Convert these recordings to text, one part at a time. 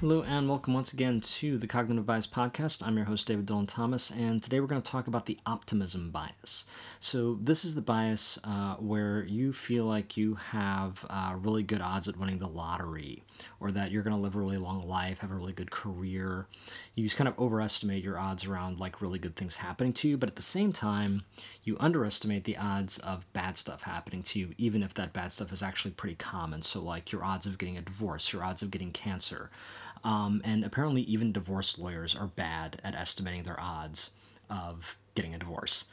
Hello, and welcome once again to the Cognitive Bias Podcast. I'm your host, David Dylan Thomas, and today we're going to talk about the optimism bias. So, this is the bias uh, where you feel like you have uh, really good odds at winning the lottery, or that you're going to live a really long life, have a really good career. You just kind of overestimate your odds around like really good things happening to you, but at the same time, you underestimate the odds of bad stuff happening to you, even if that bad stuff is actually pretty common. So, like your odds of getting a divorce, your odds of getting cancer. Um, and apparently, even divorce lawyers are bad at estimating their odds of getting a divorce.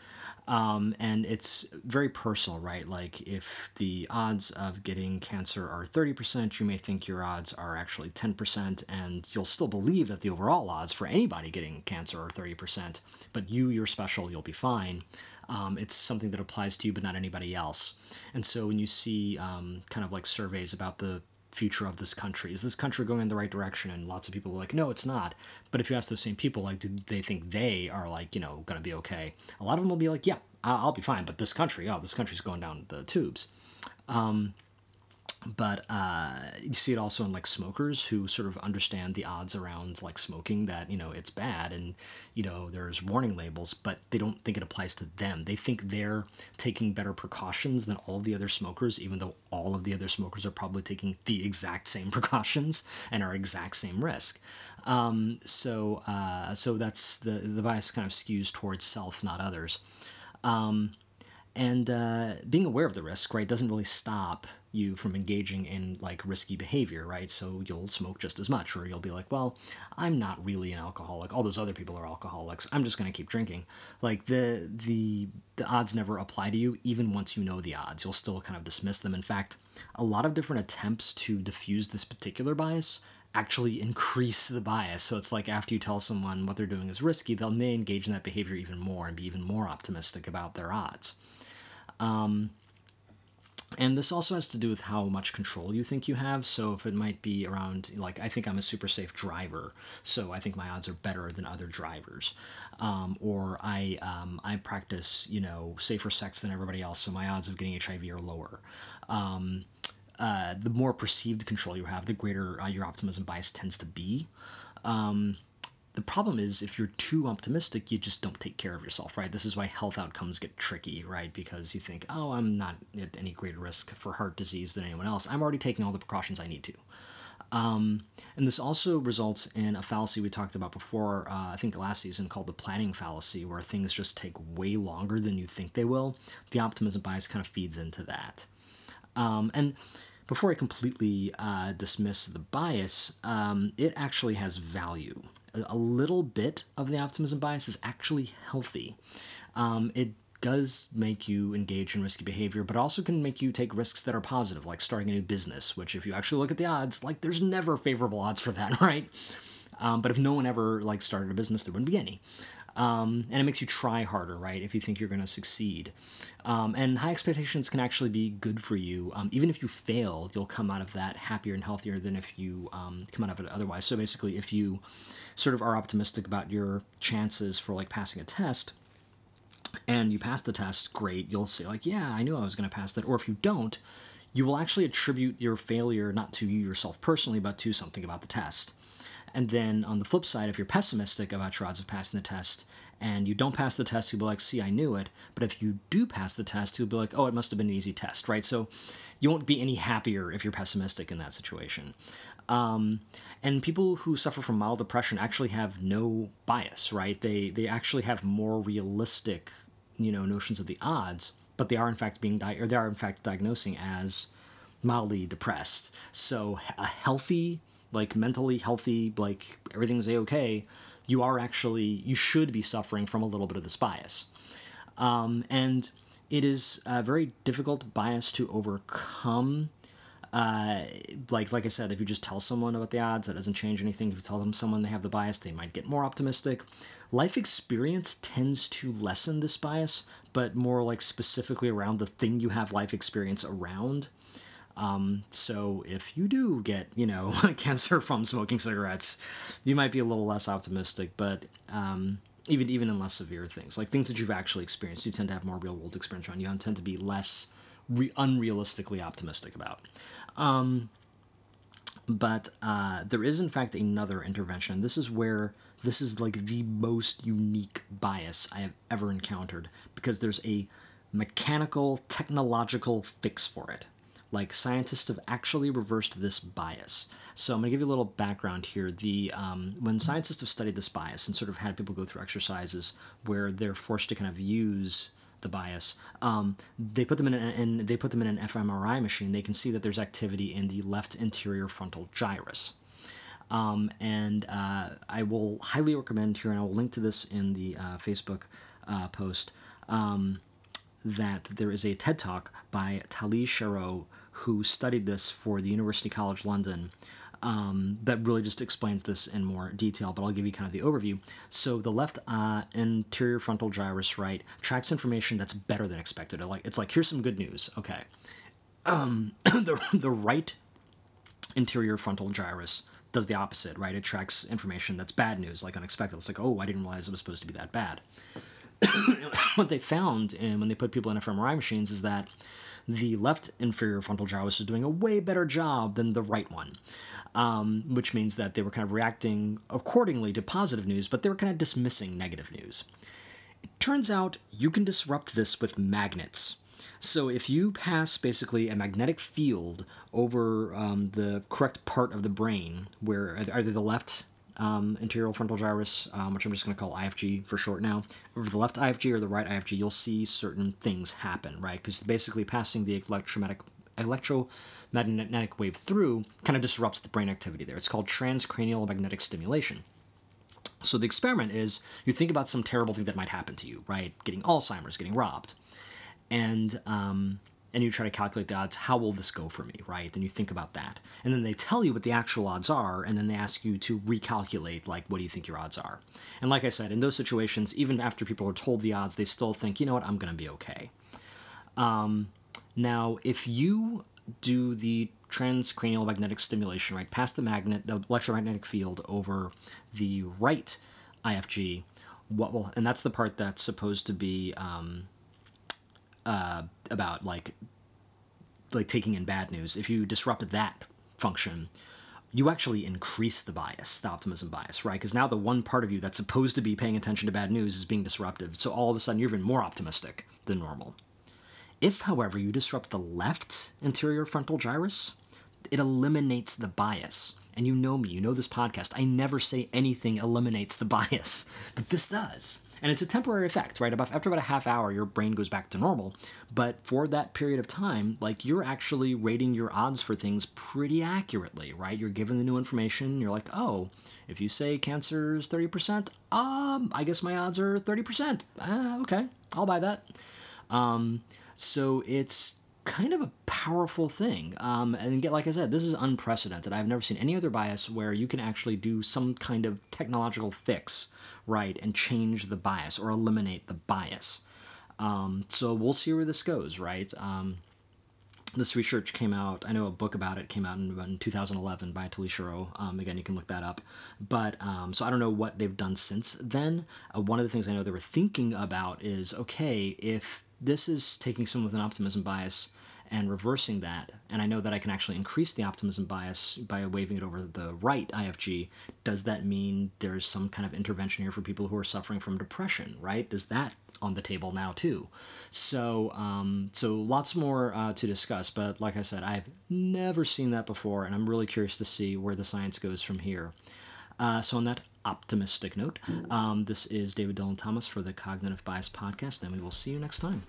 Um, and it's very personal, right? Like, if the odds of getting cancer are 30%, you may think your odds are actually 10%, and you'll still believe that the overall odds for anybody getting cancer are 30%, but you, you're special, you'll be fine. Um, it's something that applies to you, but not anybody else. And so, when you see um, kind of like surveys about the future of this country? Is this country going in the right direction? And lots of people are like, no, it's not. But if you ask those same people, like, do they think they are like, you know, going to be okay? A lot of them will be like, yeah, I'll be fine. But this country, oh, this country's going down the tubes. Um, but uh, you see it also in like smokers who sort of understand the odds around like smoking that you know it's bad and you know there's warning labels but they don't think it applies to them. They think they're taking better precautions than all the other smokers even though all of the other smokers are probably taking the exact same precautions and are exact same risk. Um, so uh, so that's the the bias kind of skews towards self not others. Um, and uh, being aware of the risk right doesn't really stop you from engaging in like risky behavior right? So you'll smoke just as much or you'll be like well i'm not really an alcoholic. All those other people are alcoholics. I'm just going to keep drinking. Like the the the odds never apply to you even once you know the odds. You'll still kind of dismiss them. In fact a lot of different attempts to diffuse this particular bias actually increase the bias. So it's like after you tell someone what they're doing is risky, they'll may engage in that behavior even more and be even more optimistic about their odds. Um, and this also has to do with how much control you think you have. So if it might be around, like, I think I'm a super safe driver, so I think my odds are better than other drivers. Um, or I, um, I practice, you know, safer sex than everybody else, so my odds of getting HIV are lower. Um, uh, the more perceived control you have, the greater uh, your optimism bias tends to be. Um, the problem is if you're too optimistic, you just don't take care of yourself, right? This is why health outcomes get tricky, right? Because you think, oh, I'm not at any greater risk for heart disease than anyone else. I'm already taking all the precautions I need to. Um, and this also results in a fallacy we talked about before, uh, I think last season, called the planning fallacy, where things just take way longer than you think they will. The optimism bias kind of feeds into that. Um, and before I completely uh, dismiss the bias, um, it actually has value a little bit of the optimism bias is actually healthy. Um, it does make you engage in risky behavior, but also can make you take risks that are positive, like starting a new business, which, if you actually look at the odds, like there's never favorable odds for that, right? Um, but if no one ever like started a business, there wouldn't be any. Um, and it makes you try harder, right? If you think you're going to succeed. Um, and high expectations can actually be good for you. Um, even if you fail, you'll come out of that happier and healthier than if you um, come out of it otherwise. So basically, if you sort of are optimistic about your chances for like passing a test, and you pass the test, great. You'll say like, yeah, I knew I was going to pass that. Or if you don't, you will actually attribute your failure not to you yourself personally, but to something about the test. And then on the flip side, if you're pessimistic about your odds of passing the test and you don't pass the test, you'll be like, see, I knew it. But if you do pass the test, you'll be like, oh, it must have been an easy test, right? So you won't be any happier if you're pessimistic in that situation. Um, and people who suffer from mild depression actually have no bias, right? They they actually have more realistic, you know, notions of the odds, but they are in fact being di- or they are in fact diagnosing as mildly depressed. So a healthy like mentally healthy, like everything's a okay, you are actually you should be suffering from a little bit of this bias, um, and it is a very difficult bias to overcome. Uh, like like I said, if you just tell someone about the odds, that doesn't change anything. If you tell them someone they have the bias, they might get more optimistic. Life experience tends to lessen this bias, but more like specifically around the thing you have life experience around. Um, so if you do get, you know, cancer from smoking cigarettes, you might be a little less optimistic, but um, even even in less severe things, like things that you've actually experienced, you tend to have more real world experience around. You tend to be less re- unrealistically optimistic about. Um, But uh, there is, in fact, another intervention. This is where this is like the most unique bias I have ever encountered because there's a mechanical, technological fix for it. Like scientists have actually reversed this bias. So I'm going to give you a little background here. The um, when scientists have studied this bias and sort of had people go through exercises where they're forced to kind of use the bias. Um, they put them in, an, they put them in an fMRI machine. They can see that there's activity in the left anterior frontal gyrus. Um, and uh, I will highly recommend here, and I will link to this in the uh, Facebook uh, post, um, that there is a TED Talk by Tali Sharot, who studied this for the University College London, um, that really just explains this in more detail, but I'll give you kind of the overview. So the left uh, anterior frontal gyrus, right, tracks information that's better than expected. Like it's like here's some good news. Okay, um, the the right anterior frontal gyrus does the opposite, right? It tracks information that's bad news, like unexpected. It's like, oh, I didn't realize it was supposed to be that bad. what they found, and when they put people in fMRI machines, is that the left inferior frontal gyrus is doing a way better job than the right one, um, which means that they were kind of reacting accordingly to positive news, but they were kind of dismissing negative news. It turns out you can disrupt this with magnets. So if you pass basically a magnetic field over um, the correct part of the brain, where either the left um, anterior frontal gyrus, um, which I'm just going to call IFG for short now, over the left IFG or the right IFG, you'll see certain things happen, right? Because basically passing the electromagnetic electromagnetic wave through kind of disrupts the brain activity there. It's called transcranial magnetic stimulation. So the experiment is you think about some terrible thing that might happen to you, right? Getting Alzheimer's, getting robbed, and um, and you try to calculate the odds. How will this go for me, right? And you think about that, and then they tell you what the actual odds are, and then they ask you to recalculate, like, what do you think your odds are? And like I said, in those situations, even after people are told the odds, they still think, you know what, I'm going to be okay. Um, now, if you do the transcranial magnetic stimulation, right, past the magnet, the electromagnetic field over the right IFG, what will, and that's the part that's supposed to be um, uh, about like like taking in bad news. If you disrupt that function, you actually increase the bias, the optimism bias, right? Because now the one part of you that's supposed to be paying attention to bad news is being disruptive. So all of a sudden you're even more optimistic than normal. If, however, you disrupt the left anterior frontal gyrus, it eliminates the bias. And you know me, you know this podcast. I never say anything eliminates the bias, but this does. And it's a temporary effect, right? About after about a half hour, your brain goes back to normal. But for that period of time, like you're actually rating your odds for things pretty accurately, right? You're given the new information. You're like, oh, if you say cancer is thirty percent, um, I guess my odds are thirty percent. Ah, okay, I'll buy that. Um, so it's kind of a powerful thing. Um, and again, like I said, this is unprecedented. I've never seen any other bias where you can actually do some kind of technological fix, right, and change the bias or eliminate the bias. Um, so we'll see where this goes, right? Um, this research came out. I know a book about it came out in, in 2011 by Tali Sharot. Um, again, you can look that up. But um, so I don't know what they've done since then. Uh, one of the things I know they were thinking about is okay, if this is taking someone with an optimism bias and reversing that, and I know that I can actually increase the optimism bias by waving it over the right IFG, does that mean there's some kind of intervention here for people who are suffering from depression, right? Does that on the table now too? So, um, so lots more uh, to discuss, but like I said, I've never seen that before, and I'm really curious to see where the science goes from here. Uh, so, on that optimistic note, um, this is David Dylan Thomas for the Cognitive Bias Podcast, and we will see you next time.